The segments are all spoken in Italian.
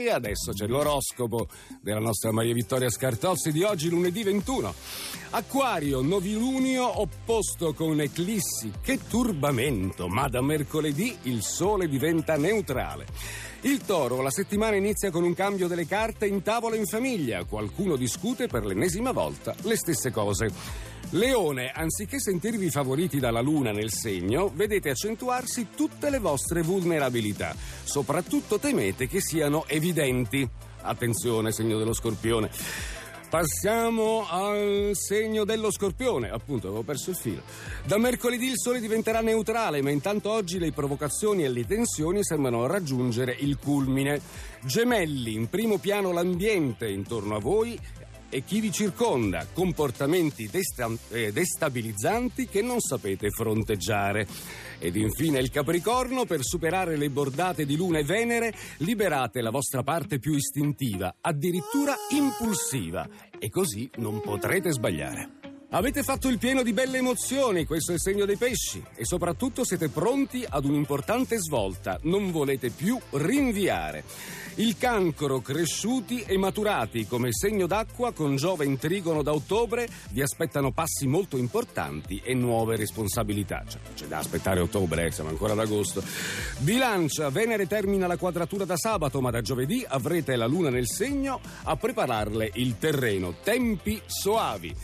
E adesso c'è l'oroscopo della nostra Maria Vittoria Scartozzi di oggi, lunedì 21. Acquario, novilunio opposto con eclissi. Che turbamento! Ma da mercoledì il sole diventa neutrale. Il toro, la settimana inizia con un cambio delle carte in tavola in famiglia. Qualcuno discute per l'ennesima volta le stesse cose. Leone, anziché sentirvi favoriti dalla luna nel segno, vedete accentuarsi tutte le vostre vulnerabilità. Soprattutto temete che siano evidenti. Attenzione, segno dello scorpione. Passiamo al segno dello scorpione, appunto avevo perso il filo. Da mercoledì il sole diventerà neutrale, ma intanto oggi le provocazioni e le tensioni sembrano raggiungere il culmine. Gemelli, in primo piano l'ambiente intorno a voi e chi vi circonda, comportamenti desta- eh, destabilizzanti che non sapete fronteggiare. Ed infine il Capricorno, per superare le bordate di Luna e Venere, liberate la vostra parte più istintiva, addirittura impulsiva, e così non potrete sbagliare. Avete fatto il pieno di belle emozioni, questo è il segno dei pesci, e soprattutto siete pronti ad un'importante svolta, non volete più rinviare. Il cancro, cresciuti e maturati come segno d'acqua con Giove in trigono da ottobre, vi aspettano passi molto importanti e nuove responsabilità. Cioè, c'è da aspettare ottobre, eh, siamo ancora ad agosto. Bilancia, Venere termina la quadratura da sabato, ma da giovedì avrete la luna nel segno a prepararle il terreno. Tempi soavi.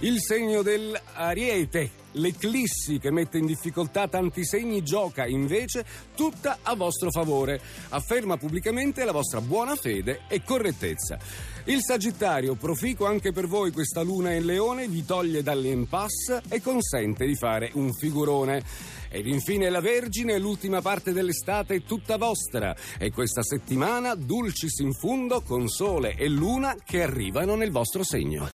Il segno dell'Ariete, l'eclissi che mette in difficoltà tanti segni, gioca invece tutta a vostro favore. Afferma pubblicamente la vostra buona fede e correttezza. Il Sagittario, proficuo anche per voi questa luna in leone, vi toglie dall'impasse e consente di fare un figurone. Ed infine la Vergine, l'ultima parte dell'estate è tutta vostra. E questa settimana dulcis in fundo con sole e luna che arrivano nel vostro segno.